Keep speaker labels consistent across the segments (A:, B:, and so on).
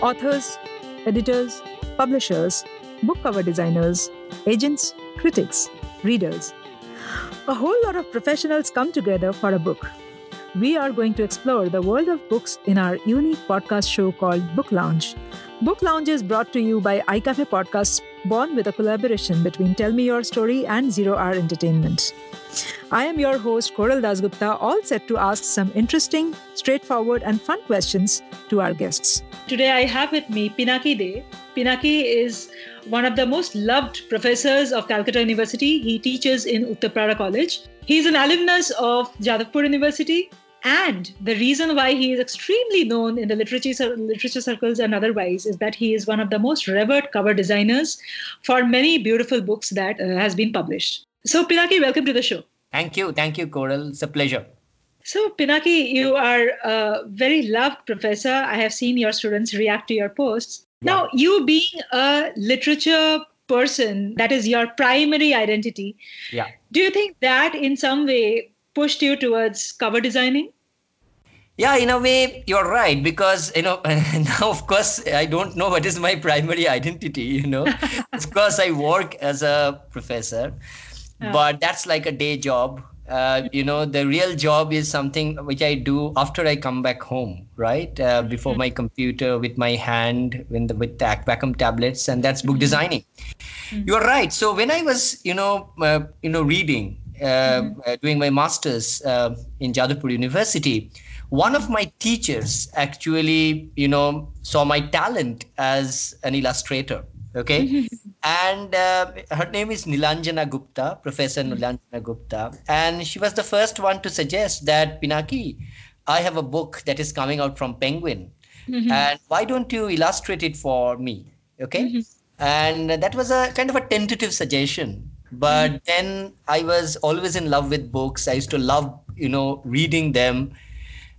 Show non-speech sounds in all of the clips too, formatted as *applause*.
A: authors, editors, publishers, book cover designers, agents, critics, readers. A whole lot of professionals come together for a book. We are going to explore the world of books in our unique podcast show called Book Lounge. Book Lounge is brought to you by iCafe Podcasts, born with a collaboration between Tell Me Your Story and Zero Hour Entertainment. I am your host, Koral Dasgupta, all set to ask some interesting, straightforward, and fun questions to our guests. Today I have with me Pinaki De. Pinaki is one of the most loved professors of Calcutta University. He teaches in Uttarpara College. He's an alumnus of Jadavpur University. And the reason why he is extremely known in the literature, literature circles and otherwise is that he is one of the most revered cover designers for many beautiful books that uh, has been published. So, Pinaki, welcome to the show.
B: Thank you. Thank you, Koral. It's a pleasure.
A: So, Pinaki, you are a very loved professor. I have seen your students react to your posts. Yeah. Now, you being a literature person, that is your primary identity.
B: Yeah.
A: Do you think that in some way pushed you towards cover designing?
B: Yeah, in a way, you're right because you know *laughs* now, of course, I don't know what is my primary identity. You know, *laughs* of course, I work as a professor, but that's like a day job uh, you know the real job is something which i do after i come back home right uh, before mm-hmm. my computer with my hand with the, with the Wacom tablets and that's book mm-hmm. designing mm-hmm. you're right so when i was you know uh, you know reading uh, mm-hmm. uh, doing my masters uh, in jadavpur university one of my teachers actually you know saw my talent as an illustrator okay *laughs* and uh, her name is nilanjana gupta professor mm-hmm. nilanjana gupta and she was the first one to suggest that pinaki i have a book that is coming out from penguin mm-hmm. and why don't you illustrate it for me okay mm-hmm. and that was a kind of a tentative suggestion but mm-hmm. then i was always in love with books i used to love you know reading them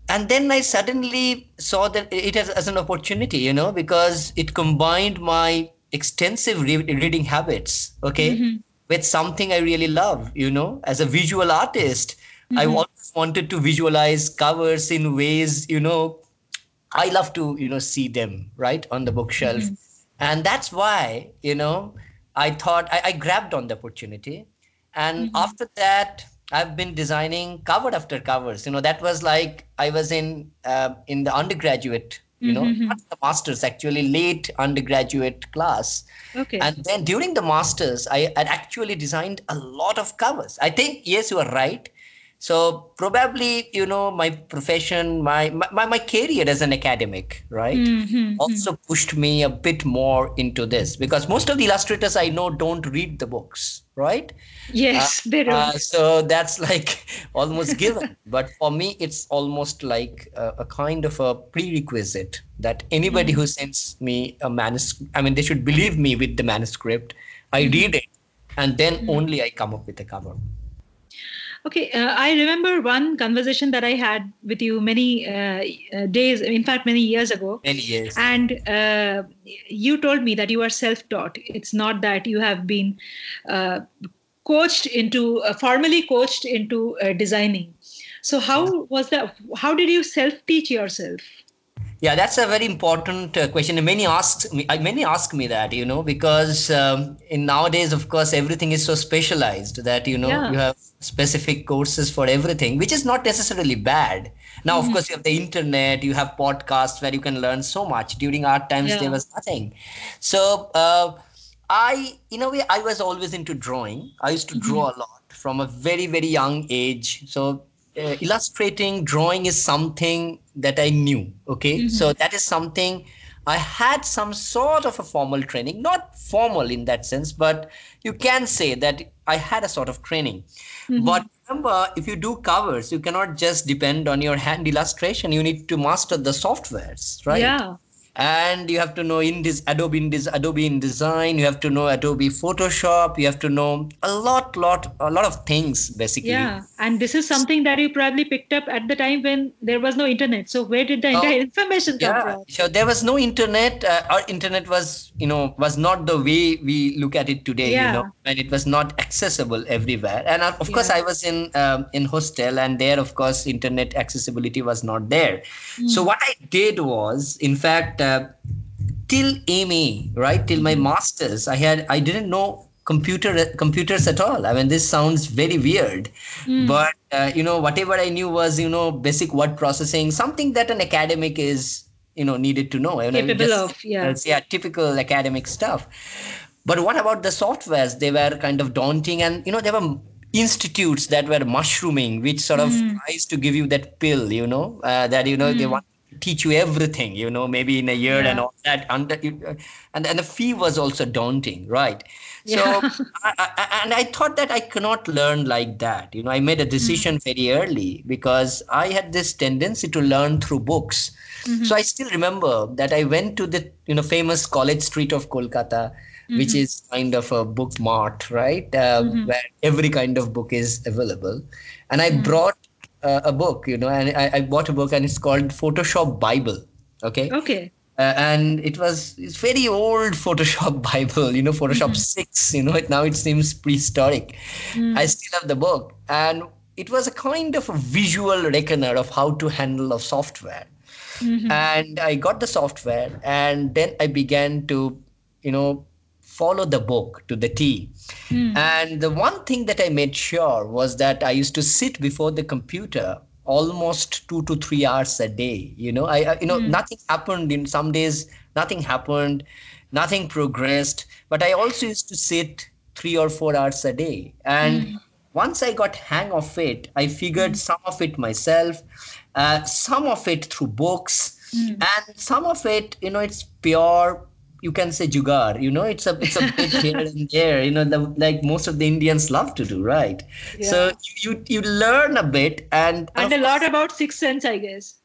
B: and then i suddenly saw that it as, as an opportunity you know because it combined my extensive re- reading habits okay mm-hmm. with something i really love you know as a visual artist mm-hmm. i always wanted to visualize covers in ways you know i love to you know see them right on the bookshelf mm-hmm. and that's why you know i thought i, I grabbed on the opportunity and mm-hmm. after that i've been designing cover after covers. You know that was like i was in uh, in the undergraduate you know mm-hmm. not the masters actually late undergraduate class.
A: Okay.
B: And then during the masters i had actually designed a lot of covers. I think yes you are right so probably you know my profession my my, my career as an academic right mm-hmm. also pushed me a bit more into this because most of the illustrators i know don't read the books right
A: yes uh, they don't uh,
B: so that's like *laughs* almost given but for me it's almost like a, a kind of a prerequisite that anybody mm-hmm. who sends me a manuscript i mean they should believe me with the manuscript i mm-hmm. read it and then mm-hmm. only i come up with a cover
A: Okay, uh, I remember one conversation that I had with you many uh, uh, days, in fact, many years ago.
B: Many years.
A: And uh, you told me that you are self taught. It's not that you have been uh, coached into, uh, formally coached into designing. So, how was that? How did you self teach yourself?
B: Yeah, that's a very important uh, question. Many ask me, many ask me that, you know, because um, in nowadays, of course, everything is so specialized that you know yeah. you have specific courses for everything, which is not necessarily bad. Now, mm-hmm. of course, you have the internet, you have podcasts where you can learn so much. During our times, yeah. there was nothing. So, uh, I, in a way, I was always into drawing. I used to mm-hmm. draw a lot from a very, very young age. So, uh, illustrating, drawing is something that I knew. Okay. Mm-hmm. So, that is something I had some sort of a formal training, not formal in that sense, but you can say that I had a sort of training. Mm-hmm. But remember, if you do covers, you cannot just depend on your hand illustration. You need to master the softwares, right?
A: Yeah
B: and you have to know in this adobe in this adobe InDesign you have to know adobe photoshop you have to know a lot lot a lot of things basically
A: yeah and this is something that you probably picked up at the time when there was no internet so where did the entire oh, information come yeah. from
B: so there was no internet uh, our internet was you know was not the way we look at it today yeah. you know and it was not accessible everywhere and uh, of yeah. course i was in um, in hostel and there of course internet accessibility was not there mm. so what i did was in fact uh, till MA, right, till my masters, I had I didn't know computer computers at all. I mean, this sounds very weird, mm. but uh, you know, whatever I knew was you know basic word processing, something that an academic is you know needed to know.
A: Capable just, of, yeah,
B: yeah, typical academic stuff. But what about the softwares? They were kind of daunting, and you know, there were institutes that were mushrooming, which sort of mm. tries to give you that pill, you know, uh, that you know mm. they want teach you everything you know maybe in a year yeah. and all that under and and the fee was also daunting right so *laughs* yeah. I, I, and i thought that i cannot learn like that you know i made a decision mm-hmm. very early because i had this tendency to learn through books mm-hmm. so i still remember that i went to the you know famous college street of kolkata Mm-hmm. which is kind of a book mart, right? Uh, mm-hmm. Where every kind of book is available. And I mm-hmm. brought uh, a book, you know, and I, I, bought a book and it's called Photoshop Bible. Okay.
A: Okay.
B: Uh, and it was it's very old Photoshop *laughs* Bible, you know, Photoshop mm-hmm. six. You know, it now it seems prehistoric. Mm. I still have the book, and it was a kind of a visual reckoner of how to handle a software. Mm-hmm. And I got the software, and then I began to, you know, follow the book to the T. Mm. And the one thing that I made sure was that I used to sit before the computer almost two to three hours a day. You know, I, you know, mm. nothing happened in some days, nothing happened, nothing progressed. But I also used to sit three or four hours a day. And mm. once I got hang of it, I figured mm. some of it myself, uh, some of it through books, hmm. and some of it, you know, it's pure you can say jugar you know it's a it's a bit *laughs* here and there you know the, like most of the indians love to do right yeah. so you you learn a bit and
A: and a lot about sixth sense i guess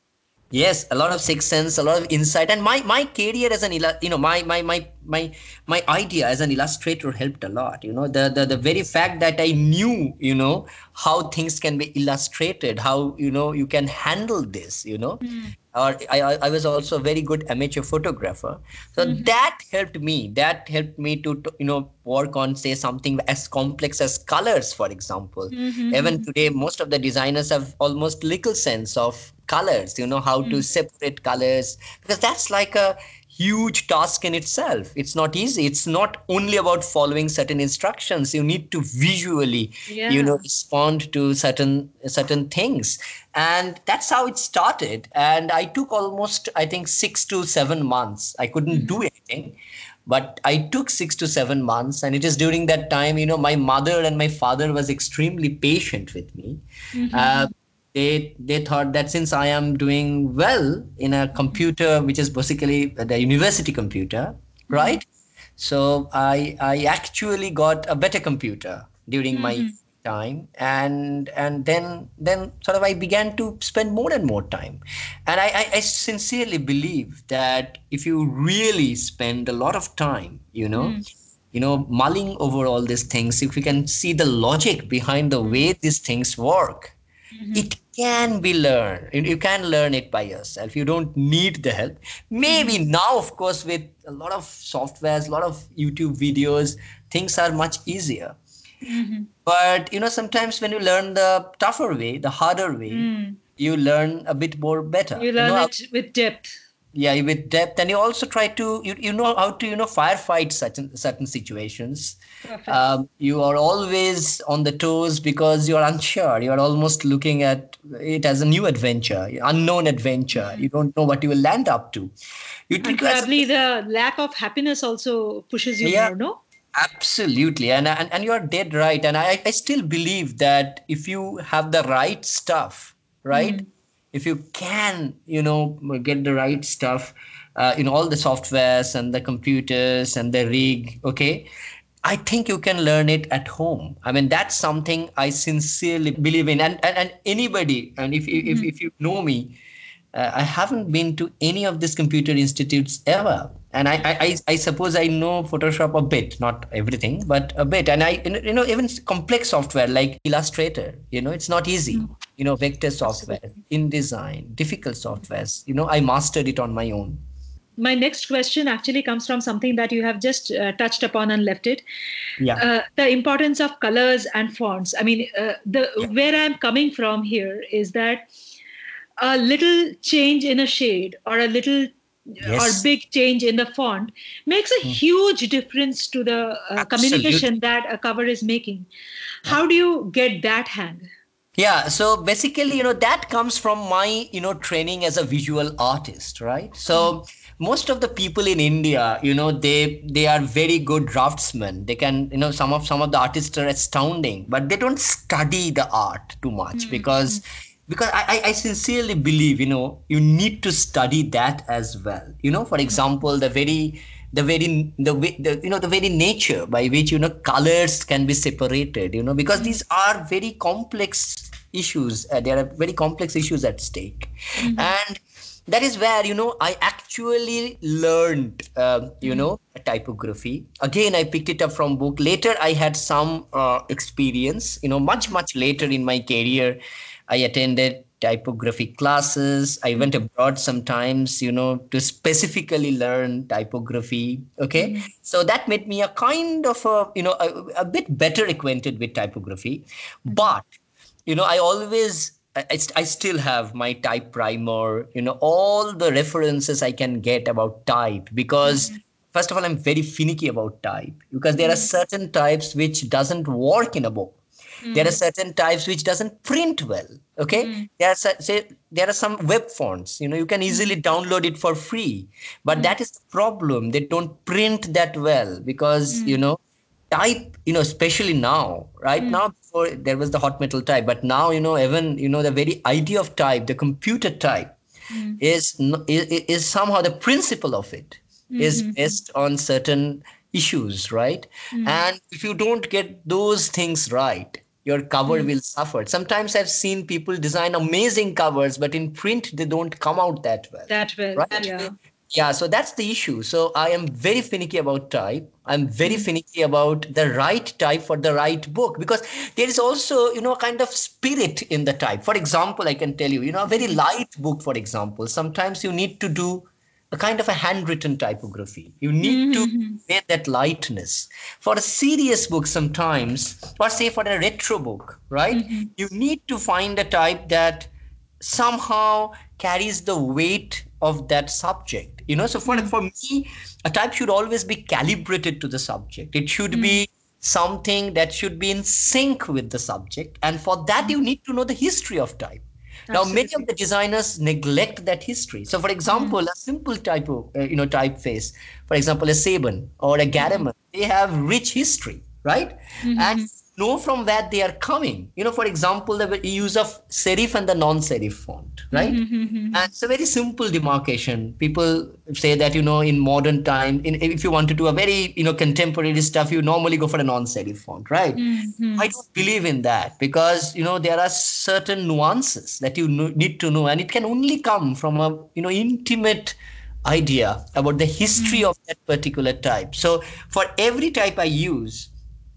B: yes a lot of sixth sense a lot of insight and my my career as an you know my my my my my idea as an illustrator helped a lot you know. The the, the very fact that i knew you know how things can be illustrated how you know you can handle this you know. Mm or I, I was also a very good amateur photographer. So mm-hmm. that helped me that helped me to, to, you know work on say something as complex as colors for example. Mm-hmm. even today most of the designers have almost little sense of colors you know how mm-hmm. to mm. separate colors because that's like a huge task in itself it's not easy it's not only about following certain instructions you need to visually yeah. you know respond to certain certain things and that's how it started and i took almost i think 6 to 7 months i couldn't mm-hmm. do anything but i took 6 to 7 months and it is during that time you know my mother and my father was extremely patient with me mm-hmm. uh, they they thought that since I am doing well in a computer, which is basically the university computer, mm-hmm. right? So I I actually got a better computer during mm-hmm. my time and and then then sort of i began to spend more and more time and I, I, I sincerely believe that if you really spend a lot of time you know mm. you know mulling over all these things if you can see the logic behind the way these things work mm-hmm. it can be learned you can learn it by yourself you don't need the help maybe mm-hmm. now of course with a lot of softwares a lot of youtube videos things are much easier mm-hmm. but you know sometimes when you learn the tougher way the harder way mm. you learn a bit more better
A: you learn you know, it with depth
B: yeah with depth and you also try to you, you know how to you know firefight certain certain situations *laughs* um, you are always on the toes because you're unsure. You're almost looking at it as a new adventure unknown adventure. Mm-hmm. you don't know what you will land up to.
A: You and probably the lack of happiness also pushes you yeah, more no?
B: absolutely. And, and and you're dead right. And i i still believe that if you have the right stuff right? Mm if you can you know get the right stuff uh, in all the softwares and the computers and the rig okay i think you can learn it at home i mean that's something i sincerely believe in and and, and anybody and if, mm-hmm. if if you know me uh, I haven't been to any of these computer institutes ever. And I, I, I suppose I know Photoshop a bit, not everything, but a bit. And I, you know, even complex software like Illustrator, you know, it's not easy. Mm. You know, vector software, InDesign, difficult softwares. You know, I mastered it on my own.
A: My next question actually comes from something that you have just uh, touched upon and left it. Yeah. Uh, the importance of colors and fonts. I mean, uh, the yeah. where I'm coming from here is that a little change in a shade or a little yes. or big change in the font makes a mm. huge difference to the uh, communication that a cover is making how do you get that hang
B: yeah so basically you know that comes from my you know training as a visual artist right so mm. Most of the people in india you know they they are very good draftsmen. They can you know some of some of the artists are astounding but they don't study the art too much mm-hmm. because because I, I sincerely believe you know you need to study that as well. You know for example the very the very the, the you know the very nature by which you know colors can be separated you know because these are very complex issues uh, there are very complex issues at stake. Mm-hmm. and that is where you know i actually learned uh, you mm-hmm. know typography again i picked it up from book later i had some uh, experience you know much much later in my career I attended typography classes. I went abroad sometimes, you know, to specifically learn typography. Okay. Mm-hmm. So that made me a kind of a, you know, a, a bit better acquainted with typography. Mm-hmm. But, you know, I always, I, I still have my type primer, you know, all the references I can get about type because mm-hmm. first of all, I'm very finicky about type because there are mm-hmm. certain types which doesn't work in a book Mm. There are certain types which doesn't print well. Okay, mm. there are say there are some web fonts. You know, you can mm. easily download it for free, but that is the problem. They don't print that well because you know type. You know, especially now, right mm. now before there was the hot metal type, but now you know even you know the very idea of type, the computer type, is, is is somehow the principle of it is mm-hmm. based on certain issues right mm. and if you don't get those things right your cover mm. will suffer sometimes i've seen people design amazing covers but in print they don't come out that well
A: that well right yeah
B: yeah so that's the issue so i am very finicky about type i'm very mm. finicky about the right type for the right book because there is also you know a kind of spirit in the type for example i can tell you you know a very hmm. light book for example sometimes you need to do a kind of a handwritten typography. You need mm-hmm. to get that lightness. For a serious book, sometimes, or say for a retro book, right? Mm-hmm. You need to find a type that somehow carries the weight of that subject. You know, so for, mm-hmm. for me, a type should always be calibrated to the subject. It should be mm-hmm. something that should be in sync with the subject. And for that, you need to know the history of type. Now, many of the designers neglect that history. So, for example, mm-hmm. a simple type of, uh, you know, typeface, for example, a Sabon or a Garamond, mm-hmm. they have rich history, right? Mm-hmm. And know from where they are coming. You know, for example, the use of serif and the non-serif font, right? Mm-hmm, mm-hmm. And it's a very simple demarcation. People say that you know, in modern time, in, if you want to do a very you know contemporary stuff, you normally go for a non-serif font, right? Mm-hmm. I don't believe in that because you know there are certain nuances that you need to know, and it can only come from a you know intimate idea about the history mm. of that particular type. So for every type I use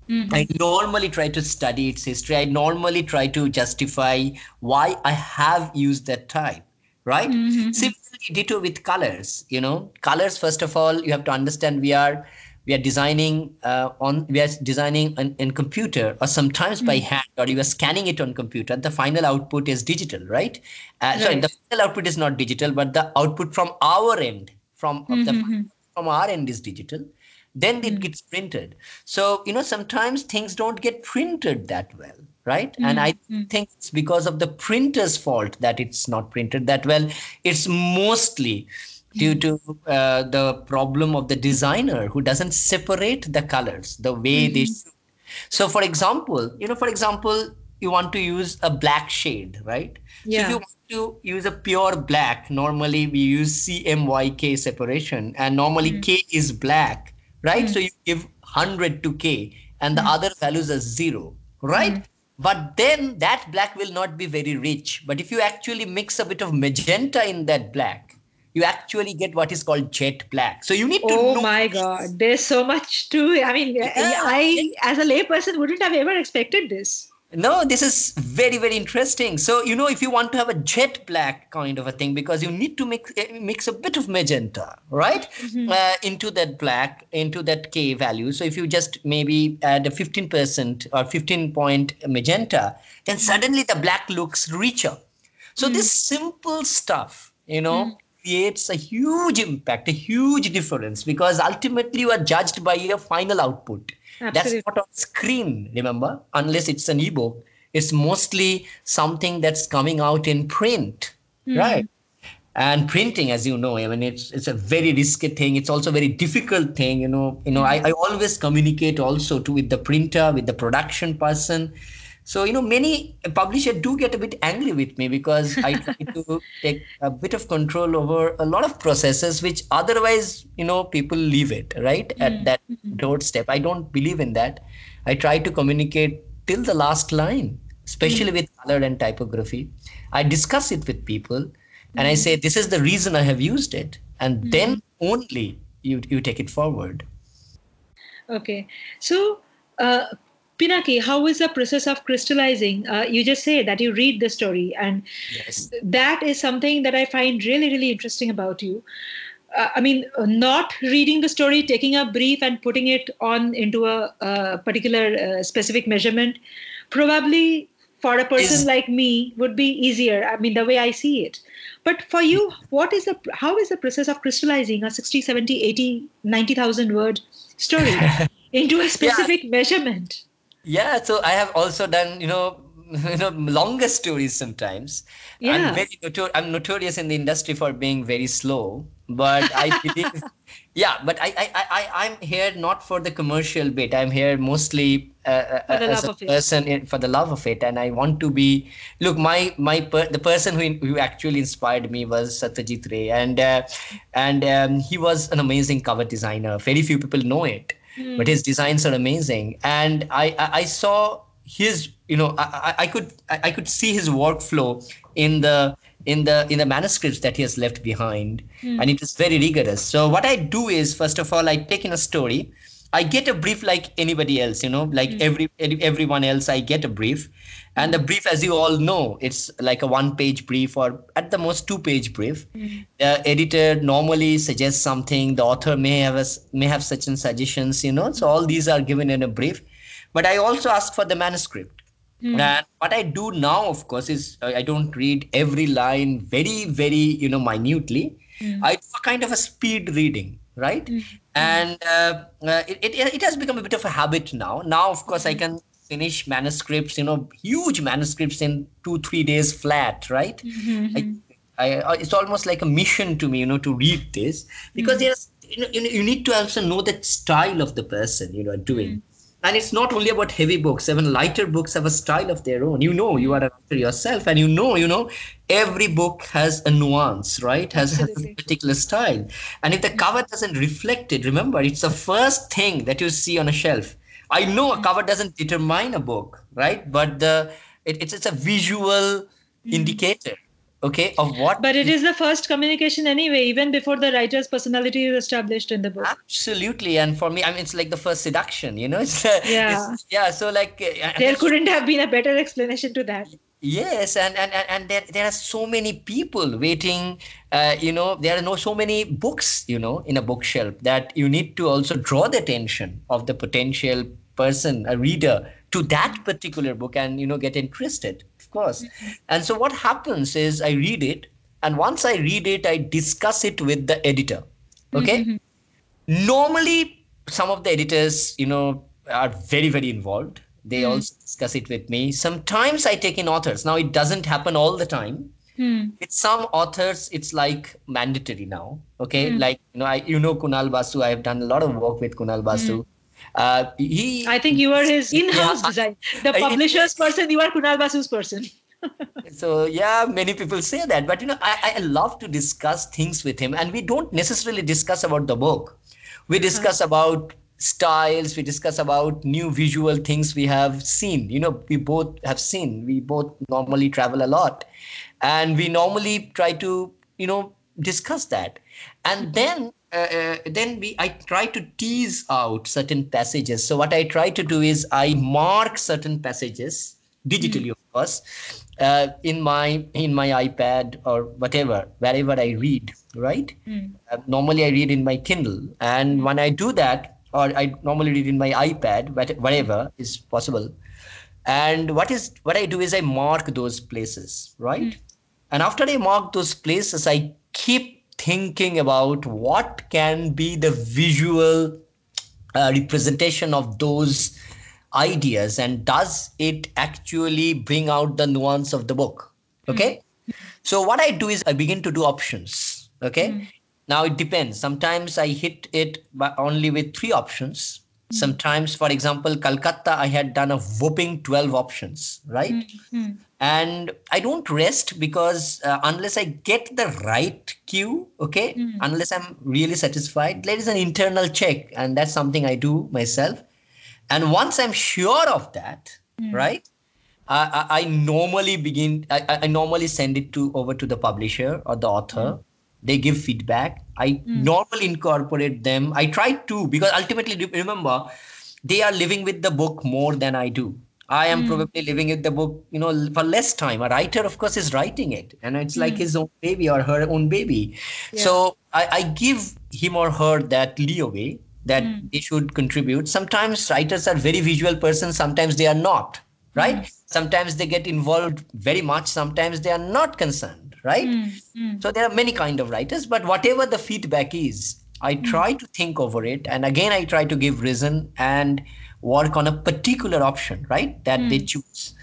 B: Mm-hmm. I normally try to study its history. I normally try to justify why I have used that type, right? Mm-hmm. Similarly, ditto with colors. You know, colors. First of all, you have to understand we are we are designing uh, on we are designing in, in computer or sometimes mm-hmm. by hand or you are scanning it on computer. The final output is digital, right? Uh, right. Sorry, the final output is not digital, but the output from our end from mm-hmm. from our end is digital then it hmm. gets printed so you know sometimes things don't get printed that well right mm-hmm. and i hmm. think it's because of the printer's fault that it's not printed that well it's mostly due hmm. to uh, the problem of the designer who doesn't separate the colors the way mm-hmm. they should so for example you know for example you want to use a black shade right
A: yeah. so
B: if you want to use a pure black normally we use cmyk separation and normally mm-hmm. k is black right? Mm. So you give 100 to K and the mm. other values are zero, right? Mm. But then that black will not be very rich. But if you actually mix a bit of magenta in that black, you actually get what is called jet black. So you need to.
A: Oh my God! There's so much to. I mean, yeah. I, as a layperson, wouldn't have ever expected this.
B: No, this is very, very interesting. So, you know, if you want to have a jet black kind of a thing, because you need to mix, eh, mix a bit of magenta, right, mm-hmm. uh, into that black, into that K value. So, if you just maybe add a 15% or 15 point magenta, then mm-hmm. suddenly the black looks richer. So, mm-hmm. this simple stuff, you know, mm-hmm. creates a huge impact, a huge difference because ultimately you are judged by your final output. Absolutely. That's not on screen, remember, unless it's an ebook. It's mostly something that's coming out in print, mm. right? And printing, as you know, I mean, it's it's a very risky thing. It's also a very difficult thing. You know, you know, mm. I, I always communicate also to with the printer, with the production person so, you know, many publishers do get a bit angry with me because I *laughs* try to take a bit of control over a lot of processes which otherwise, you know, people leave it right mm-hmm. at that mm-hmm. doorstep. I don't believe in that. I try to communicate till the last line, especially mm-hmm. with color and typography. I discuss it with people and I mm-hmm. say, this is the reason I have used it. And mm-hmm. then only you, you take it forward.
A: Okay. So, uh, Pinaki, how is the process of crystallizing? Uh, you just say that you read the story, and yes. that is something that I find really, really interesting about you. Uh, I mean, not reading the story, taking a brief and putting it on into a, a particular uh, specific measurement, probably for a person like me would be easier. I mean, the way I see it. But for you, what is the how is the process of crystallizing a 60, 70, 80, 90,000 word story *laughs* into a specific yeah. measurement?
B: Yeah so i have also done you know *laughs* you know longer stories sometimes. Yeah. i'm very notor- i'm notorious in the industry for being very slow but i *laughs* believe yeah but I, I i i'm here not for the commercial bit. I'm here mostly uh, uh as a person in, for the love of it. And i want to be look my my per, the person who who actually inspired me was satyajit ray. And uh, and um, he was an amazing cover designer. Very few people know it mm. but his designs are amazing and I, I, I saw his you know I, I could I could see his workflow in the in the in the manuscripts that he has left behind mm. and it is very rigorous so what i do is first of all i take in a story i get a brief like anybody else you know like mm. every everyone else i get a brief and the brief as you all know it's like a one page brief or at the most two page brief mm-hmm. the editor normally suggests something the author may have a, may have certain suggestions you know so all these are given in a brief but i also ask for the manuscript mm-hmm. and what i do now of course is i don't read every line very very you know minutely mm-hmm. i do a kind of a speed reading right mm-hmm. and uh, uh, it, it, it has become a bit of a habit now now of course i mm-hmm. can finish manuscripts, you know, huge manuscripts in two, three days flat, right? Mm-hmm. I, I, it's almost like a mission to me, you know, to read this because mm-hmm. there's, you know, you need to also know the style of the person, you know, doing. Mm-hmm. And it's not only about heavy books. Even lighter books have a style of their own. You know, you are a writer yourself, and you know, you know, every book has a nuance, right? Has, has a particular style. And if the cover doesn't reflect it, remember, it's the first thing that you see on a shelf I know a cover doesn't determine a book, right? But the it, it's it's a visual mm. indicator, okay, of what.
A: But it is the first communication anyway, even before the writer's personality is established in the book.
B: Absolutely, and for me, I mean, it's like the first seduction, you know. *laughs* It's, yeah, it's, yeah. So like,
A: uh, there couldn't have been a better explanation to that
B: yes and and and there, there are so many people waiting uh, you know there are no so many books you know in a bookshelf that you need to also draw the attention of the potential person a reader to that particular book and you know get interested course mm-hmm. and so what happens is i read it and once i read it i discuss it with the editor okay mm-hmm. normally some of the editors you know are very very involved they mm. also discuss it with me sometimes i take in authors now it doesn't happen all the time mm. with some authors it's like mandatory now okay mm. like you know i you know kunal basu i have done a lot of work with kunal basu hmm. Uh, he,
A: I think you are his in-house yeah, design. The publisher's person, you are Kunal Basu's person. *laughs*
B: so yeah, many people say that, but you know, I, I love to discuss things with him, and we don't necessarily discuss about the book. We discuss uh-huh. about styles we discuss about new visual things we have seen you know we both have seen we both normally travel a lot and we normally try to you know discuss that and then uh, uh, then we i try to tease out certain passages so what i try to do is i mark certain passages digitally mm. of course uh, in my in my ipad or whatever wherever i read right mm. normally i read in my kindle and mm. when i do that or I normally read in my iPad, whatever is possible. And what is what I do is I mark those places, right? Mm. And after I mark those places, I keep thinking about what can be the visual uh, representation of those ideas and does it actually bring out the nuance of the book okay mm. so what i do is i begin to do options okay mm. now it depends sometimes i hit it by only with three options mm. sometimes for example calcutta i had done a whopping 12 options right mm-hmm. And i don't rest because uh, unless i get the right cue okay mm. unless i'm really satisfied there is an internal check and that's something i do myself and once i'm sure of that mm. right I, I, normally begin I, I normally send it to over to the publisher or the author mm. they give feedback i mm. normally incorporate them i try to because ultimately remember they are living with the book more than i do i am mm. probably living with the book you know for less time a writer of course is writing it and it's like his own baby or her own baby yeah. so I, I give him or her that leeway that mm. they should contribute. Sometimes writers are very visual persons, sometimes they are not, right? Mm. Sometimes they get involved very much, sometimes they are not concerned, right? Mm. So there are many kind of writers, but whatever the feedback is, I hmm. try to think over it, and again I try to give reason and work on a particular option, right? That they hmm. choose.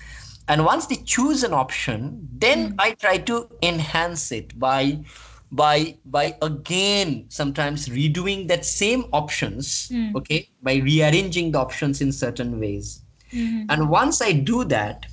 B: And once they choose an option, then hmm. I try to enhance it by by by again sometimes redoing that same options mm. okay by rearranging the options in certain ways mm-hmm. and once i do that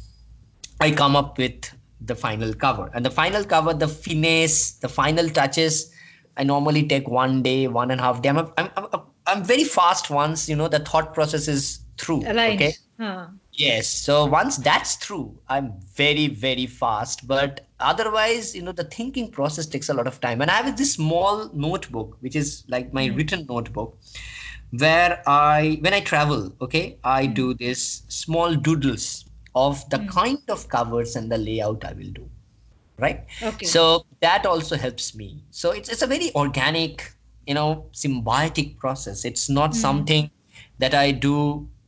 B: i come up with the final cover and the final cover the finesse the final touches i normally take one day one and a half day i'm, I'm, I'm, I'm very fast once you know the thought process is through
A: right.
B: okay
A: huh.
B: yes so once that's through i'm very very fast but otherwise you know the thinking process takes a lot of time and i have this small notebook which is like my mm. written notebook where i when i travel okay i mm. do this small doodles of the mm. kind of covers and the layout i will do right
A: okay
B: so that also helps me so it's, it's a very organic you know symbiotic process it's not hmm. something that i do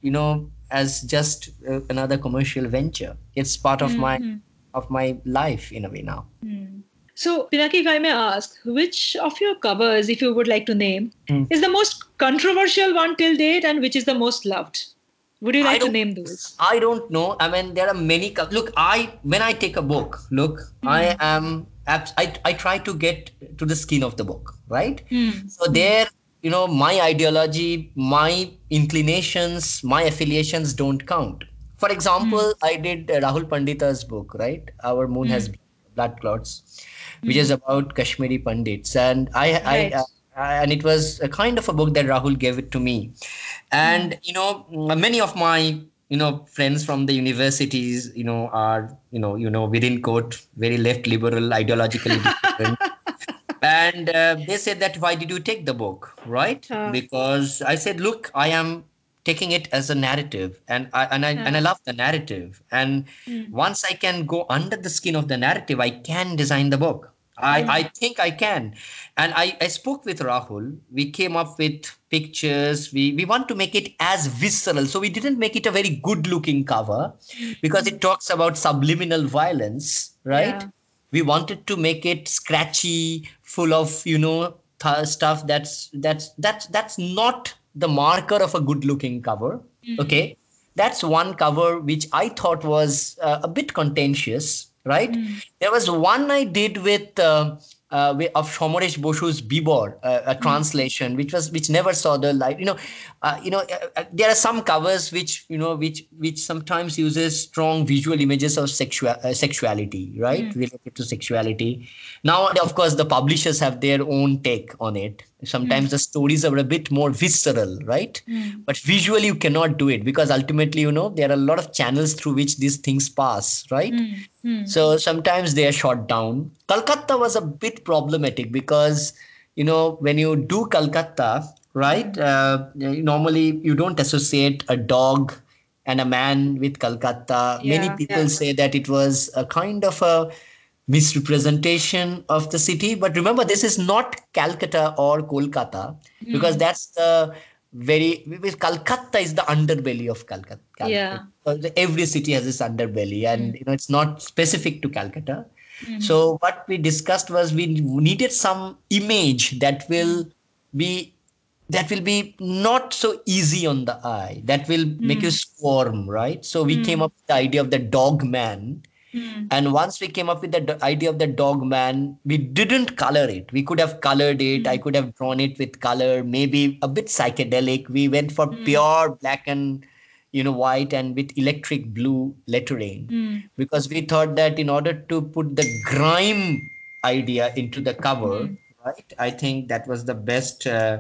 B: you know as just uh, another commercial venture it's part of mm-hmm. my hmm of my life in a way now.
A: Mm. So, Pinaki, if I may ask, which of your covers, if you would like to name, mm. is the most controversial one till date and which is the most loved? Would you like to name those?
B: I don't know. I mean, there are many. Co- look, I when I take a book, look, mm. I am. I, I try to get to the skin of the book, right?
A: Mm.
B: So there, you know, my ideology, my inclinations, my affiliations don't count. For example, mm. I did Rahul Pandita's book, right? Our Moon mm. Has Blood Clots, which is hmm. about Kashmiri Pandits. And I, right. I, uh, and it was a kind of a book that Rahul gave it to me. And, mm. you know, many of my you know friends from the universities you know are you know you know within quote very left liberal ideologically different *laughs* and uh, they said that why did you take the book right uh. because i said look i am taking it as a narrative and I and I yeah. and I love the narrative and mm. once I can go under the skin of the narrative I can design the book I, mm. I think I can. And I, I spoke with Rahul. We came up with pictures. We we want to make it as visceral. So we didn't make it a very good looking cover because it talks about subliminal violence right? Yeah. we wanted to make it scratchy full of you know th- stuff that's that's that's that's not the marker of a good looking cover mm-hmm. okay? That's one cover which i thought was uh, a bit contentious right mm-hmm. there was one i did with uh, uh, of Somoresh Boshu's Bibor, uh, a mm. translation, which was which never saw the light. You know, uh, you know, uh, uh, there are some covers which you know which which sometimes uses strong visual images of sexual uh, sexuality, right, mm. related to sexuality. Now, of course, the publishers have their own take on it. Sometimes mm. the stories are a bit more visceral, right?
A: Mm.
B: But visually, you cannot do it because ultimately, you know, there are a lot of channels through which these things pass, right?
A: Mm. mm.
B: So sometimes they are shot down. Calcutta was a bit problematic because, you know, when you do Calcutta, right, uh, normally you don't associate a dog and a man with Calcutta. Yeah, Many people yeah. say that it was a kind of a misrepresentation of the city. But remember, this is not Calcutta or Kolkata mm. because that's the very Calcutta is the underbelly of Calcutta.
A: Yeah.
B: Every city has this underbelly, and mm. you know it's not specific to Calcutta. Mm-hmm. So what we discussed was we needed some image that will be that will be not so easy on the eye that will mm. make you squirm right so we mm. came up with the idea of the dog man mm. and once we came up with the idea of the dog man we didn't color it we could have colored it i could have drawn it with color maybe a bit psychedelic we went for pure black and you know white and with electric blue lettering. Because we thought that in order to put the grime idea into the cover right i think that was the best uh,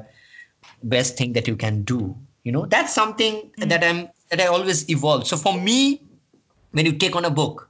B: best thing that you can do. You know that's something mm. that i'm that i always evolve. So for me when you take on a book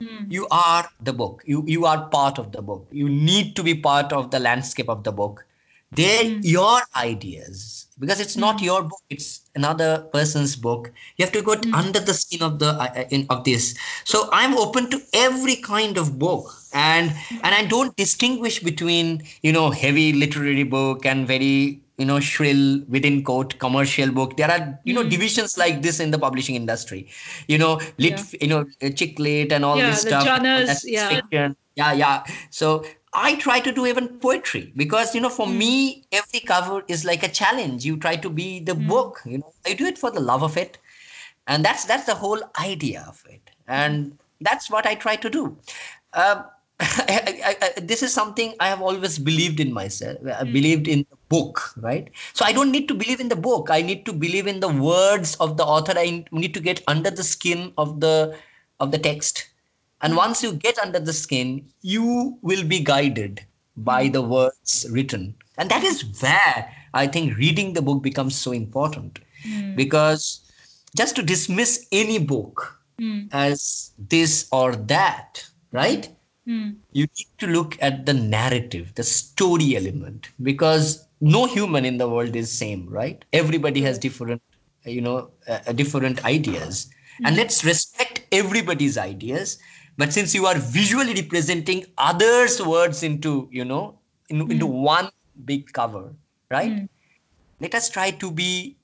B: mm. you are the book. You you are part of the book. You need to be part of the landscape of the book. They're mm. your ideas because it's not hmm. your book it's another person's book you have to go hmm. under the skin of the uh, in, of this so i'm open to every kind of book and and i don't distinguish between you know heavy literary book and very you know shrill within quote commercial book there are you know mm. divisions like this in the publishing industry you know lit yeah. you know chick lit and all
C: yeah,
B: this stuff
C: genres, yeah
B: fiction. yeah yeah so i try to do even poetry because you know for mm. me every cover is like a challenge you try to be the mm. book you know i do it for the love of it and that's that's the whole idea of it and that's what i try to do uh, *laughs* I, I, I, this is something I have always believed in myself. I mm. believed in the book, right? So I don't need to believe in the book. I need to believe in the words of the author. I need to get under the skin of the of the text. And once you get under the skin, you will be guided by the words written. And that is where I think reading the book becomes so important. Mm. Because just to dismiss any book mm. as this or that, right? Mm. You need to look at the narrative, the story element, because no human in the world is same, right? Everybody has different, you know, uh, different ideas, and let's respect everybody's ideas. But since you are visually representing others' words into, you know, in, mm. into one big cover, right? Hmm. Let us try to be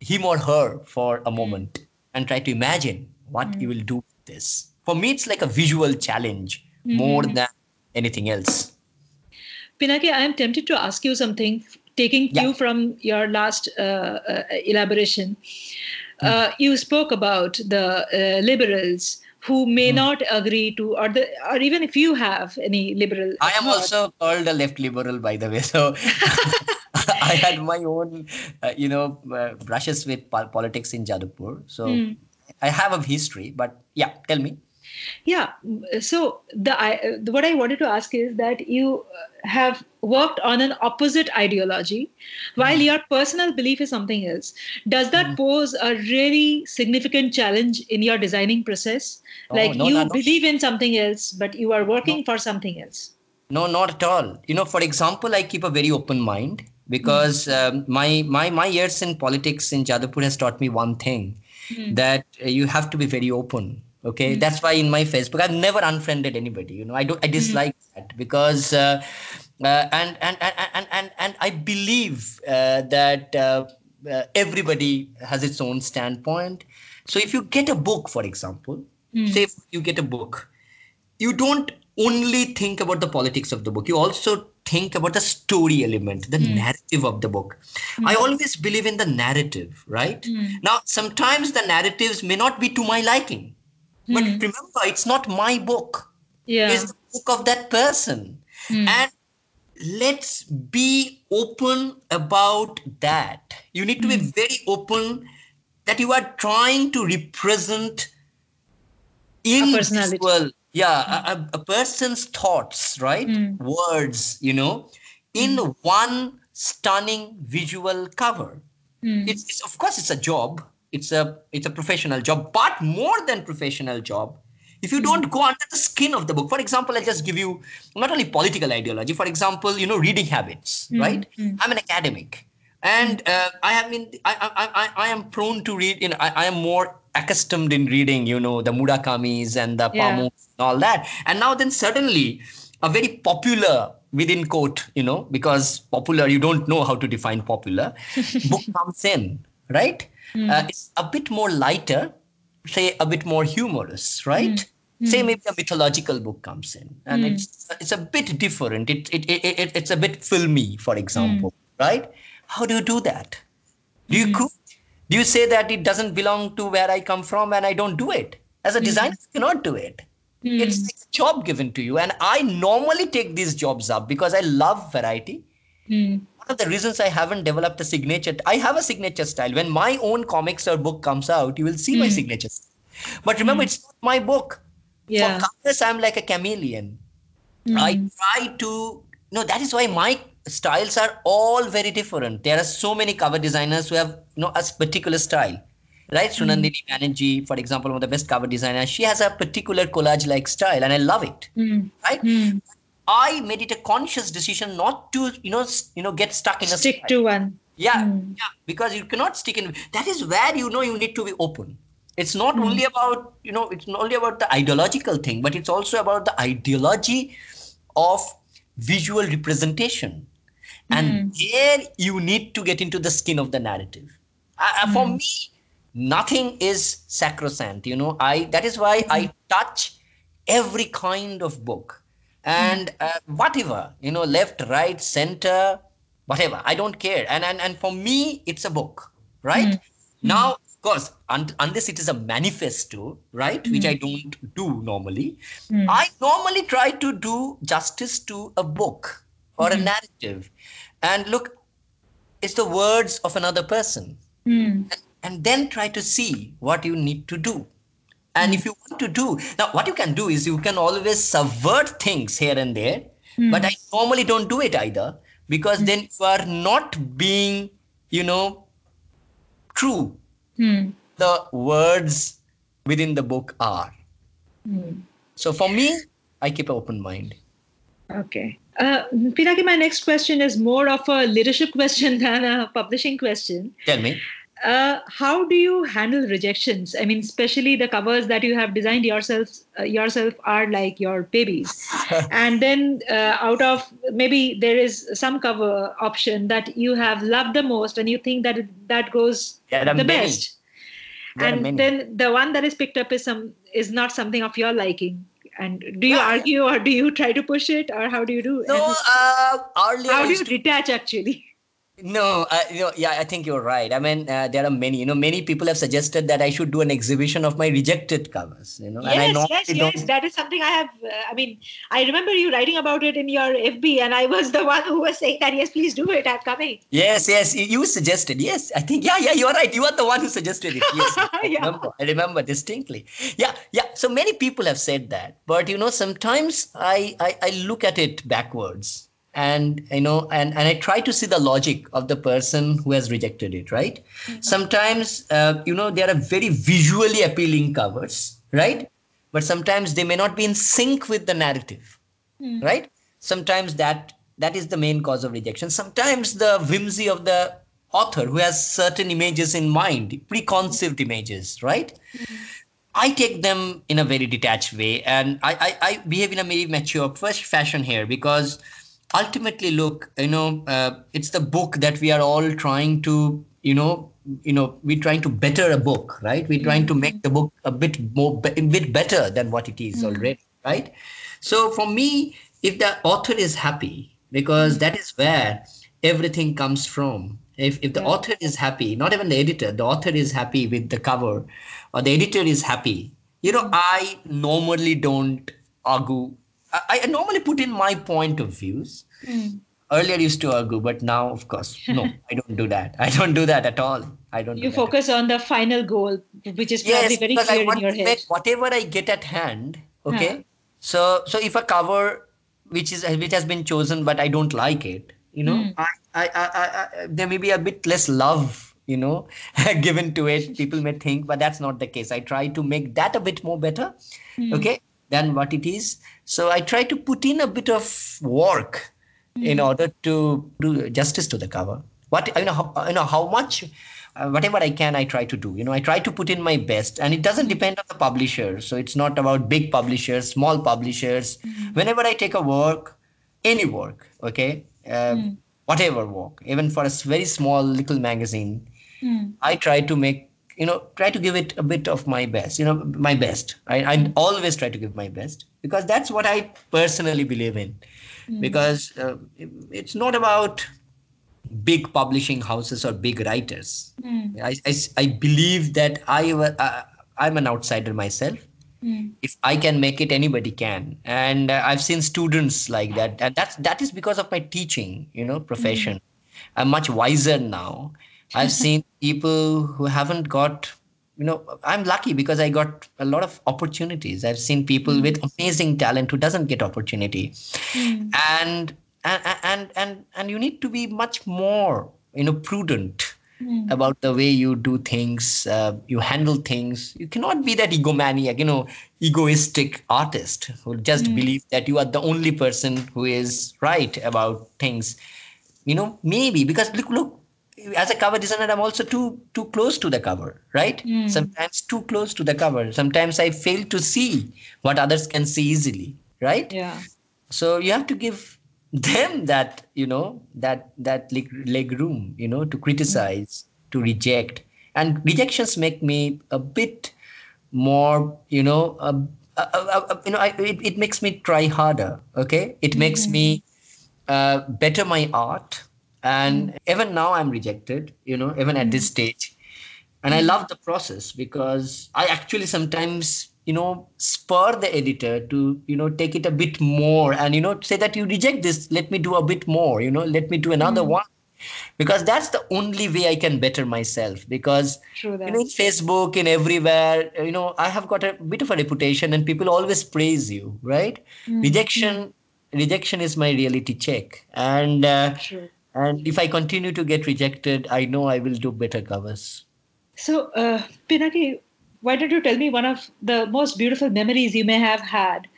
B: him or her for a moment and try to imagine what you hmm. will do with this. For me, it's like a visual challenge mm-hmm. more than anything else.
C: Pinaki, I am tempted to ask you something, taking yeah. from your last uh, uh, elaboration. Mm. Uh, you spoke about the uh, liberals who may mm. not agree to, or the, or even if you have any liberal.
B: I am thought. also called a left liberal, by the way. So *laughs* *laughs* I had my own, uh, you know, uh, brushes with politics in Jadavpur. So mm. I have a history, but yeah, tell me
C: yeah so the I, what i wanted to ask is that you have worked on an opposite ideology while mm. your personal belief is something else does that mm. pose a really significant challenge in your designing process like no, you no, believe in something else but you are working for something else
B: no not at all you know for example i keep a very open mind because mm. um, my my my years in politics in jadavpur has taught me one thing mm. that uh, you have to be very open okay mm-hmm. that's why in my facebook i've never unfriended anybody you know i don't i dislike mm-hmm. that because uh, uh, and, and, and and and and i believe uh, that uh, uh, everybody has its own standpoint so if you get a book for example mm. say if you get a book you don't only think about the politics of the book you also think about the story element the mm. narrative of the book mm. i always believe in the narrative right mm. now sometimes the narratives may not be to my liking but hmm. remember, it's not my book.
C: Yeah.
B: It's the book of that person. Mm. And let's be open about that. You need to mm. be hmm. very open that you are trying to represent in this world. Yeah, a, a, person's thoughts, right? Mm. Words, you know, in hmm. one stunning visual cover. It's, it's of course it's a job it's a it's a professional job but more than professional job if you don't go under the skin of the book for example i'll just give you not only political ideology for example you know reading habits mm-hmm. right mm-hmm. i'm an academic and uh, i have been I, I, I, I am prone to read you know I, I am more accustomed in reading you know the murakamis and the yeah. and all that and now then suddenly a very popular within quote you know because popular you don't know how to define popular *laughs* book comes in right mm. uh, it's a bit more lighter say a bit more humorous right? Mm. say maybe a mythological book comes in and hmm. it's it's a bit different. It, it, it, it it's a bit filmy for example hmm. right? How do you do that? Do you cook? Do you say that it doesn't belong to where i come from and i don't do it? As a designer you cannot do it. It's like a job given to you and i normally take these jobs up because i love variety one of the reasons I haven't developed a signature, I have a signature style. When my own comics or book comes out, you will see my hmm. signature. But remember, hmm. it's not my book.
C: Yeah.
B: For covers, I'm like a chameleon. Hmm. I try to, no, that is why my styles are all very different. There are so many cover designers who have, you know, a particular style. Right, Sunandini Banerjee, for example, one of the best cover designers, she has a particular collage-like style, and I love it. Right, I made it a conscious decision not to, you know, you know, get stuck in a
C: Stick to one.
B: Yeah, hmm. yeah, because you cannot stick in. That is where you know you need to be open. It's not hmm. only about, you know, it's not only about the ideological thing, but it's also about the ideology of visual representation. And hmm. there you need to get into the skin of the narrative. Uh, uh, For me, nothing is sacrosanct. You know, I that is why I touch every kind of book and uh, whatever you know left right center whatever. I don't care. And and, and for me it's a book right? Hmm. Hmm. Now of course un- unless it is a manifesto right which i hmm. don't do normally i normally try to do justice to a book or a narrative. And look it's the words of another person. And, and then try to see what you need to do and hmm. if you want to do now what you can do is you can always subvert things here and there hmm. but i normally don't do it either because hmm. then you are not being you know true. The words within the book are. So for me i keep an open mind.
C: Okay. Uh, Pinaki, my next question is more of a leadership *laughs* question than a publishing question.
B: tell me
C: Uh, how do you handle rejections? I mean, especially the covers that you have designed yourselves uh, yourself are like your babies, *laughs* and then uh, out of maybe there is some cover option that you have loved the most, and you think that it, that goes
B: There are
C: the
B: many.
C: best,
B: There
C: and then the one that is picked up is some is not something of your liking. And do you
B: Yeah.
C: argue or do you try to push it or how do you do?
B: no
C: And
B: uh, earlier
C: how do you
B: to-
C: detach actually?
B: No, uh, you know, yeah, I think you're right. I mean, uh, there are many. You know, many people have suggested that I should do an exhibition of my rejected covers. You know, and I
C: yes,
B: normally
C: yes, yes. That is something I have. Uh, I mean, I remember you writing about it in your FB, and I was *laughs* the one who was saying that yes, please do it. I'm coming.
B: Yes, yes, you- you suggested. Yes, I think. Yeah, yeah, you're right. You are the one who suggested it. Yes, *laughs* I
C: Yeah.
B: remember. I remember distinctly. Yeah, yeah. So many people have said that, but you know, sometimes I I, I look at it backwards, and you know, and and I try to see the logic of the person who has rejected it. Right. Mm-hmm. Sometimes, uh, you know, there are very visually appealing covers, right? But sometimes they may not be in sync with the narrative hmm. right sometimes that that is the main cause of rejection sometimes the whimsy of the author who has certain images in mind preconceived images right hmm. i take them in a very detached way and i i, I behave in a very mature first fashion here because ultimately look you know uh, it's the book that we are all trying to you know you know we're trying to better a book right we're trying to make mm-hmm. the book a bit more a bit better than what it is mm-hmm. already right so for me, if the author is happy, because mm-hmm. that is where everything comes from. If if the
C: Yeah.
B: author is happy, not even the editor, the author is happy with the cover, or the editor is happy. You know, I normally don't argue. I, I normally put in my point of views. Earlier I used to argue, but now, of course, no, *laughs* I don't do that. I don't do that at all. I don't. do
C: You
B: that.
C: focus on the final goal, which is probably
B: Yes,
C: very clear
B: I
C: in your
B: to
C: head.
B: make whatever I get at hand. Okay.
C: Huh.
B: So so if a cover which is which has been chosen but I don't like it, you know,
C: Hmm.
B: I, I, I, I, there may be a bit less love, you know, *laughs* given to it. People may think, but that's not the case. I try to make that a bit more better,
C: Hmm.
B: okay, than what it is. So I try to put in a bit of work
C: Hmm.
B: in order to do justice to the cover. What you know, how, you know how much, uh, whatever I can, I try to do. You know, I try to put in my best, and it doesn't depend on the publisher. So it's not about big publishers, small publishers. Whenever I take a work, any work, okay, uh, whatever work, even for a very small little magazine,
C: Hmm.
B: I try to make you know try to give it a bit of my best you know my best. I, I always try to give my best because that's what i personally believe in. Mm. because uh, it's not about big publishing houses or big writers. Mm. I, I, I, believe that i uh, i'm an outsider myself. Mm. if i can make it anybody can. And uh, i've seen students like that. And that's that is because of my teaching you know profession. I'm much wiser now I've *laughs* seen people who haven't got, you know, I'm lucky because I got a lot of opportunities. I've seen people mm. with amazing talent who doesn't get opportunity, mm. and and and and and you need to be much more, you know, prudent mm. about the way you do things, uh, you handle things. You cannot be that egomaniac, you know, egoistic artist who just mm. believe that you are the only person who is right about things. You know, maybe because look, look, as a cover designer i'm also too too close to the cover right? Mm. sometimes too close to the cover. Sometimes i fail to see what others can see easily right?
C: Yeah.
B: So you have to give them that you know that that leg, leg room you know to criticize to reject. And rejections make me a bit more you know uh, uh, uh, you know I, it, it makes me try harder okay? It makes mm. me uh, better my art and mm. even now i'm rejected you know even at this hmm. stage and i hmm. love the process because i actually sometimes you know spur the editor to you know take it a bit more and you know say that you reject this let me do a bit more you know let me do another mm. one because that's the only way i can better myself because
C: True
B: you know in facebook and everywhere you know i have got a bit of a reputation and people always praise you right mm. rejection rejection is my reality check and uh, and if I continue to get rejected, I know I will do better covers.
C: So, uh, Pinaki, why don't you tell me one of the most beautiful memories you may have had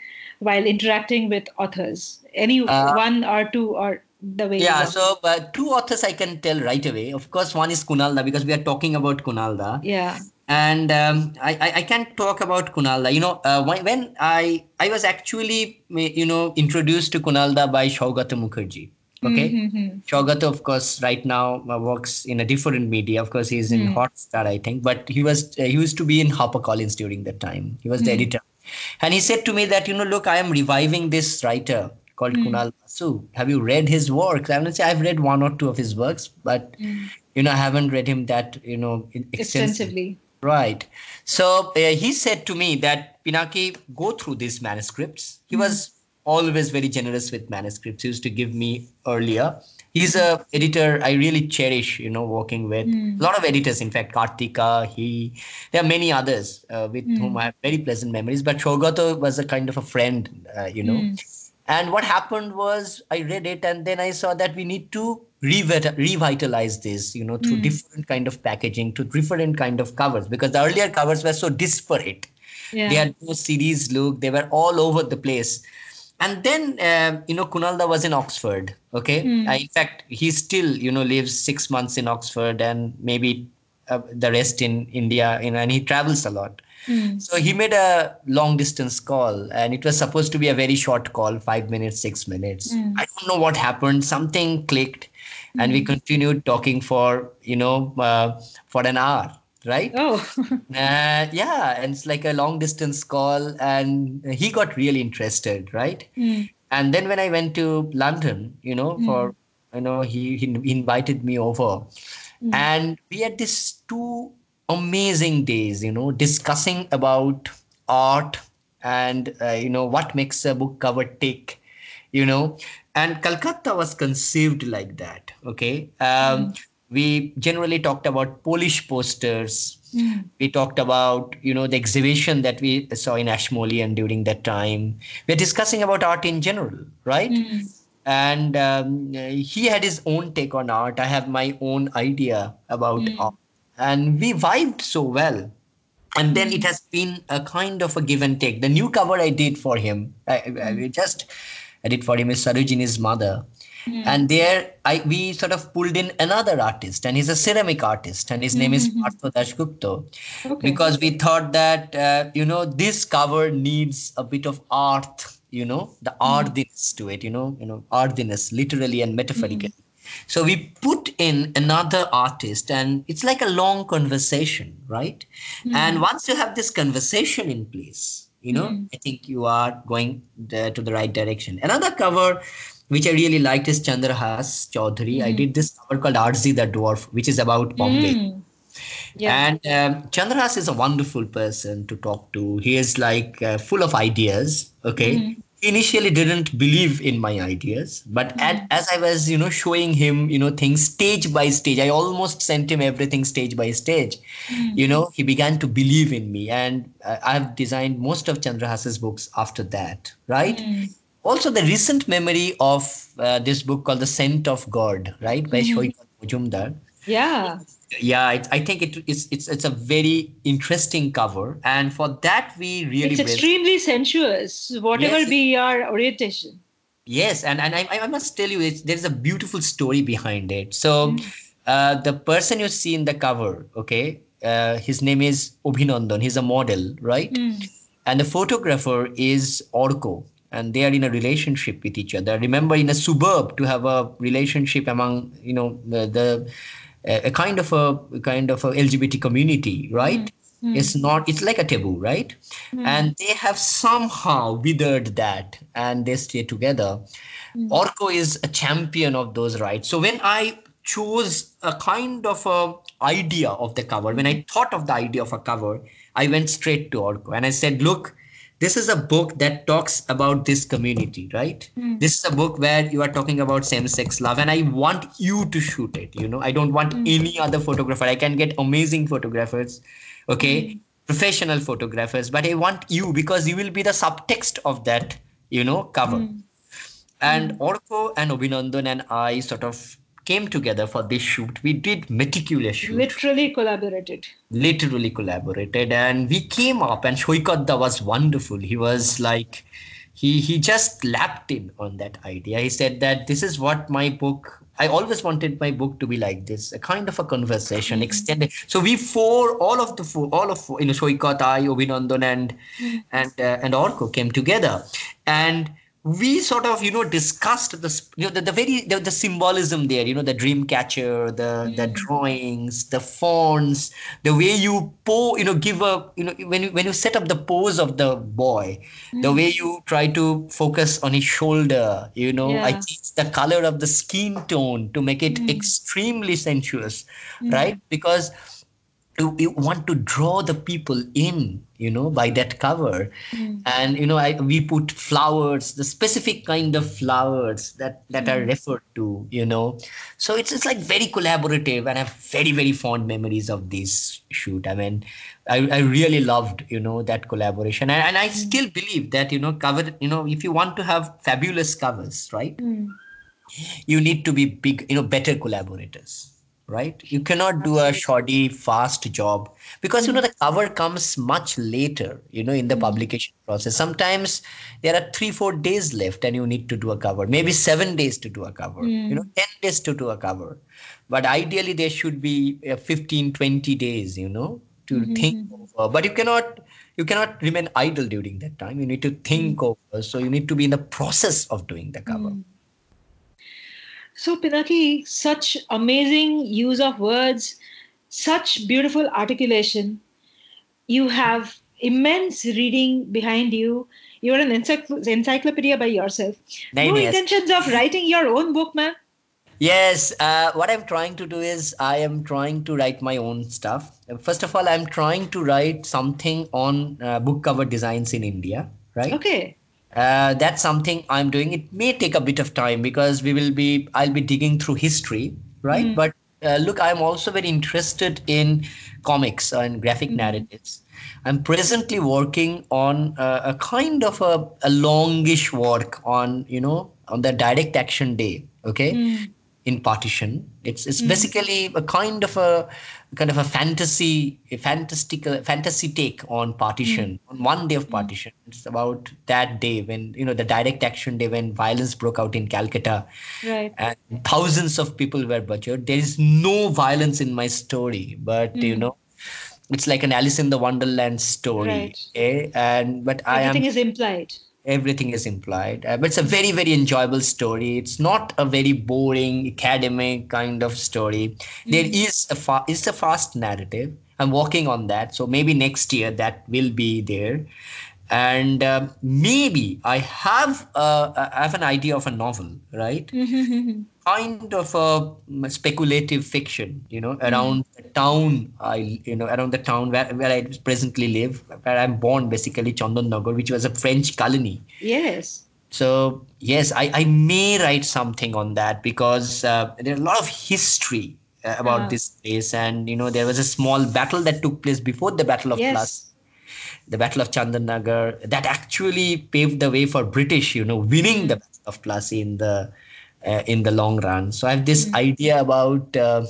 C: while interacting with authors? Any uh, one or two or the way?
B: Yeah, so uh, two authors I can tell right away. Of course, one is Kunal Da because we are talking about Kunal Da.
C: Yeah.
B: And um, I, I, I can talk about Kunal Da. You know, uh, when, when I I was actually you know introduced to Kunal Da by Saugata Mukherjee Okay. Mm-hmm. of course, right now uh, works in a different media. Of course, he's in mm. Hotstar, I think, but he was uh, he used to be in HarperCollins during that time. He was mm. the editor, and he said to me that you know, look, I am reviving this writer called mm. Kunal Basu. Have you read his works? I would say I've read one or two of his works, but mm. you know, I haven't read him that you know
C: extensively.
B: Right. So uh, he said to me that Pinaki, go through these manuscripts. He mm. was always very generous with manuscripts. He used to give me earlier. He's a editor I really cherish, you know, working with. Mm. A lot of editors, in fact, Karthika, he, there are many others uh, with mm. whom I have very pleasant memories. But Saugata was a kind of a friend, uh, you know. Mm. And what happened was I read it and then I saw that we need to revitalize this, you know, through hmm. different kind of packaging, to different kind of covers, because the earlier covers were so disparate. Yeah. They had no series look. They were all over the place and then uh, you know kunalda was in Oxford. Okay, mm. uh, in fact, he still you know lives six months in Oxford and maybe uh, the rest in India. You know, and he travels a lot. Mm. So he made a long distance call, and it was supposed to be a very short call, five minutes, six minutes. Mm. I don't know what happened. Something clicked, and we hmm. continued talking for you know uh, for an hour right?
C: Oh. *laughs*
B: uh, yeah, and it's like a long distance call, and he got really interested, right? Mm. And then when I went to London, you know, mm. for you know, he, he invited me over, mm. and we had these two amazing days, you know, discussing about art and uh, you know what makes a book cover tick, you know, and Kalkatta was conceived like that. Okay. Um, mm we generally talked about Polish posters. Mm. We talked about, you know, the exhibition that we saw in Ashmolean during that time. We're discussing about art in general, right? Mm. And um, he had his own take on art. I have my own idea about mm. art. And we vibed so well. And then it has been a kind of a give and take. The new cover I did for him, I, I just I did for him is Sarojini's mother Mm. And there, I we sort of pulled in another artist, and he's a ceramic artist, and his name mm-hmm. is Partho Dasgupta, okay. because we thought that uh, you know this cover needs a bit of art, you know, the mm. arthiness to it, you know, you know, arthiness, literally and metaphorically. Mm. So we put in another artist, and it's like a long conversation, right? Mm. And once you have this conversation in place, you know, mm. I think you are going the, to the right direction. Another cover which I really liked is Chandrahas Choudhury. Mm. I did this cover called Arzee the Dwarf, which is about Bombay. Mm. Yeah. And um, Chandrahas is a wonderful person to talk to. He is like uh, full of ideas. Okay. Mm initially didn't believe in my ideas but mm-hmm. at, as i was you know showing him you know things stage by stage i almost sent him everything stage by stage you know he began to believe in me and uh, i've designed most of chandrahas's books after that right. Also the recent memory of uh, this book called the scent of god right by mm Majumdar
C: yeah
B: yeah it, i think it, it's it's it's a very interesting cover and for that we really
C: it's extremely sensuous whatever yes. be your orientation
B: yes and and i, I must tell you there's a beautiful story behind it so mm. uh, the person you see in the cover okay uh, his name is Obhinandan. He's a model, right? Mm. And the photographer is Orko, and they are in a relationship with each other. Remember, in a suburb, to have a relationship among you know the, the a, kind of a kind of a LGBT community, right? Mm. It's not. It's like a taboo, right? Mm. And they have somehow withered that, and they stay together. Mm. Orko is a champion of those rights. So when I chose a kind of a idea of the cover, when I thought of the idea of a cover, I went straight to Orko and I said, "Look, this is a book that talks about this community right mm. this is a book where you are talking about same-sex love and i want you to shoot it you know i don't want mm. any other photographer i can get amazing photographers okay mm. professional photographers but i want you because you will be the subtext of that you know cover hmm. and hmm. orko and obhinandan and i sort of came together for this shoot. We did meticulous shoot.
C: Literally collaborated.
B: Literally collaborated. And we came up and Saikatda was wonderful. He was like, he he just lapped in on that idea. He said that this is what my book I always wanted my book to be like this, a kind of a conversation, mm-hmm. extended. So we four, all of the four, all of you know, Saikat, I, Obhinandan, and mm-hmm. and uh, and Orko came together, and we sort of you know discussed the you know the, the very the, the, symbolism there you know the dream catcher the the drawings the fonts the way you po you know give a you know when you when you set up the pose of the boy mm-hmm. the way you try to focus on his shoulder you know yeah. i changed the color of the skin tone to make it mm-hmm. extremely sensuous mm. right because you, you want to draw the people in you know by that cover mm. and you know I, we put flowers the specific kind of flowers that that mm. are referred to you know so it's it's like very collaborative and i have very very fond memories of this shoot i mean i, I really loved you know that collaboration and, and i mm. still believe that you know cover you know if you want to have fabulous covers right hmm. you need to be big you know better collaborators right? You cannot do a shoddy fast job because you know the cover comes much later you know in the publication process. Sometimes there are 3 4 days left and you need to do a cover. Maybe 7 days to do a cover mm. you know 10 days to do a cover. But ideally there should be uh, 15 20 days you know to mm-hmm. think over. But you cannot you cannot remain idle during that time. You need to think over. So you need to be in the process of doing the cover. Mm.
C: So, Pinaki, such amazing use of words, such beautiful articulation. You have immense reading behind you. You're an encyclopedia by yourself. Nine no years. intentions of writing your own book, man?
B: Yes, uh, what I'm trying to do is I am trying to write my own stuff. First of all, I'm trying to write something on uh, book cover designs in India, right?
C: Okay
B: uh, that's something i'm doing. It may take a bit of time because we will be i'll be digging through history right? Mm. but uh, look i'm also very interested in comics and graphic mm. narratives. I'm presently working on uh, a kind of a, a longish work on you know on the direct action day okay? Mm in partition it's it's mm. basically a kind of a kind of a fantasy a fantastical fantasy take on partition mm. on one day of hmm. partition it's about that day when you know the direct action day when violence broke out in calcutta
C: right
B: and thousands of people were butchered there is no violence in my story but mm. you hmm. know it's like an alice in the wonderland story
C: right.
B: okay? and but
C: everything
B: i am
C: is implied
B: everything is implied uh, but it's a very very enjoyable story it's not a very boring academic kind of story mm-hmm. there is a fa- it's a fast narrative i'm working on that so maybe next year that will be there and uh, maybe I have uh, I have an idea of a novel, right? *laughs* Mm-hmm. Kind of a speculative fiction, you know, around mm-hmm. the town I, you know, around the town where, where I presently live, where I'm born, basically Chandan Nagar, which was a French colony.
C: Yes.
B: So yes, I, I may write something on that because uh, there's a lot of history uh, about uh this place, and you know, there was a small battle that took place before the Battle of yes. Plassey the Battle of Chandanagar, that actually paved the way for British, you know, winning the Battle of Plassey in the uh, in the long run. So I have this mm-hmm. idea about uh,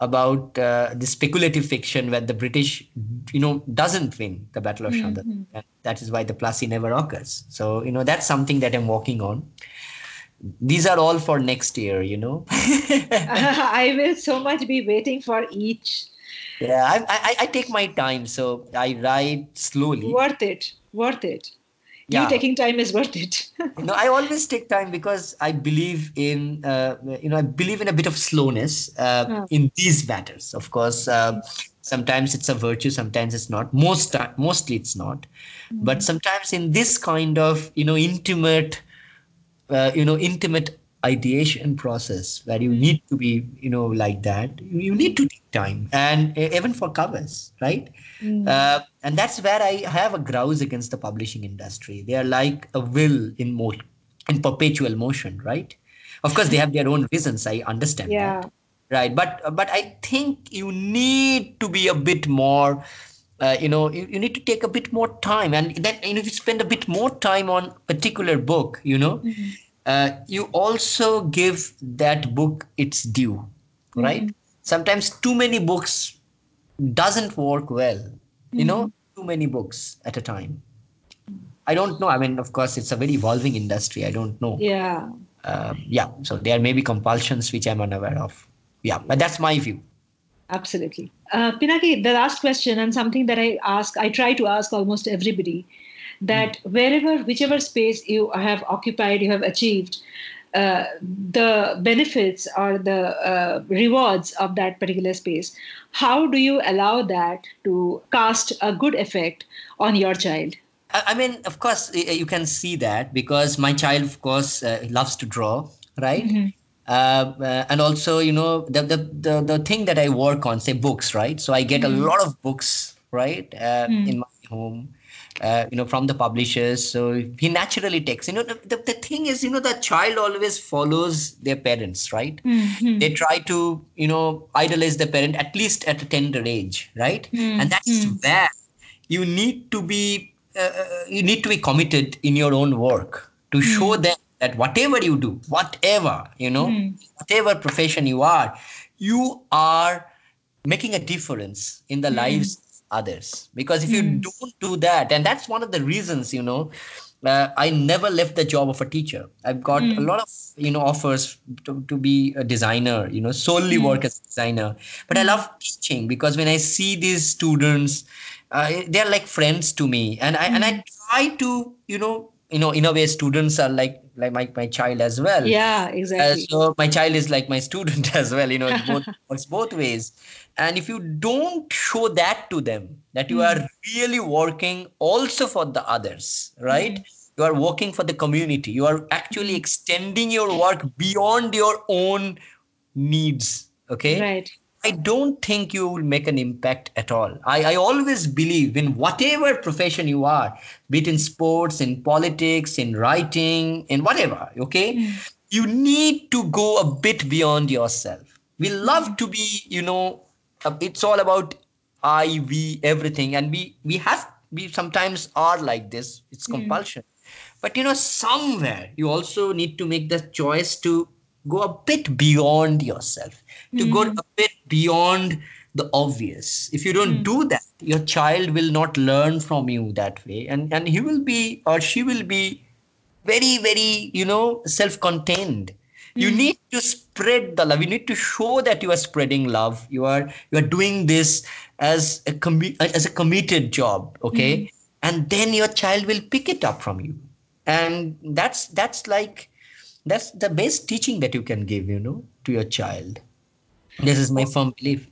B: about uh, the speculative fiction where the British, you know, doesn't win the Battle of mm-hmm. Chandanagar. That is why the Plassey never occurs. So you know, that's something that I'm working on these are all for next year you know *laughs* *laughs*
C: i will so much be waiting for each
B: yeah I, I, I take my time so i write slowly
C: worth it worth it yeah. you taking time is worth it *laughs*
B: no i always take time because i believe in uh, you know i believe in a bit of slowness uh, oh. in these matters of course uh, sometimes it's a virtue sometimes it's not most mostly it's not mm-hmm. but sometimes in this kind of you know intimate uh, you know intimate ideation process where you need to be you know like that. You need to take time and even for covers right? Mm. uh, and that's where i have a grouse against the publishing industry. They are like a will in motion in perpetual motion right? Of course they have their own reasons. I understand
C: yeah. That,
B: right but but i think you need to be a bit more uh, you know you, you, need to take a bit more time. And then you know if you spend a bit more time on particular book you know mm-hmm uh, you also give that book its due right? Mm-hmm. sometimes too many books doesn't work well mm-hmm. you know mm-hmm. too many books at a time. I don't know. I mean of course it's a very evolving industry. I don't know.
C: Yeah.
B: Uh, yeah. So there may be compulsions which i'm unaware of. Yeah but that's my view.
C: Absolutely. Uh, pinaki the last question and something that i ask i try to ask almost everybody that wherever, whichever space you have occupied, you have achieved, uh, the benefits or the uh, rewards of that particular space, how do you allow that to cast a good effect on your child?
B: I mean, of course, you can see that because my child, of course, uh, loves to draw, right? Mm-hmm. Uh, uh, and also, you know, the, the, the the thing that I work on, say books, right? So I get mm-hmm. a lot of books, right, mm-hmm. in my home uh, you know from the publishers so he naturally takes you know the, the, the, thing is you know the child always follows their parents right mm-hmm. they try to you know idolize the parent at least at a tender age right mm-hmm. and that's mm-hmm. where you need to be uh, uh, you need to be committed in your own work to mm. show them that whatever you do whatever you know mm. whatever profession you are you are making a difference in the lives others because if you mm. don't do that and that's one of the reasons you know uh, i never left the job of a teacher i've got mm. a lot of you know offers to, to be a designer you know solely mm. work as a designer but i hmm. love teaching because when i see these students uh, they're like friends to me and i and i hmm. try to you know you know in a way students are like like my, my child as well.
C: Yeah exactly.
B: Uh, so my child is like my student *laughs* as well you know it *laughs* both works both ways. And if you don't show that to them that you mm. are really working also for the others right? Mm. you are working for the community. You are actually hmm. extending your work beyond your own needs okay?
C: Right
B: I don't think you will make an impact at all. I, I always believe in whatever profession you are, be it in sports, in politics, in writing, in whatever, okay? Mm. You need to go a bit beyond yourself. We love hmm. to be, you know, uh, it's all about I, we, everything. And we, we have, we sometimes are like this. It's mm. compulsion. But, you know, somewhere you also need to make the choice to go a bit beyond yourself, to mm. go hmm. a bit beyond the obvious. If you don't mm. do that, your child will not learn from you that way. And, and he will be, or she will be very, very, you know, self contained you hmm. need to spread the love you need to show that you are spreading love you are you are doing this as a com- as a committed job okay mm. and then your child will pick it up from you and that's that's like that's the best teaching that you can give you know to your child this is my firm belief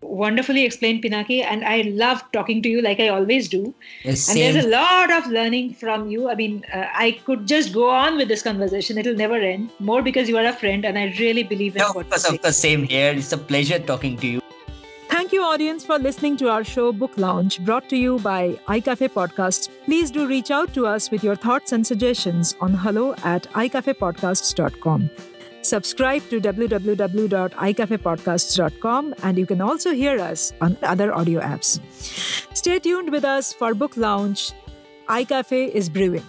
C: wonderfully explained pinaki and i love talking to you like i always do
B: Yes,
C: and there's a lot of learning from you i mean uh, i could just go on with this conversation it'll never end more because you are a friend and i really believe in
B: No,
C: what
B: of course,
C: you
B: of
C: say.
B: course, same here. It's a pleasure talking to you.
A: Thank you, audience, for listening to our show Book Lounge, brought to you by iCafe Podcasts. Please do reach out to us with your thoughts and suggestions on hello at icafepodcasts.com. Subscribe to www.icafepodcasts.com and you can also hear us on other audio apps. Stay tuned with us for Book Lounge. iCafe is brewing.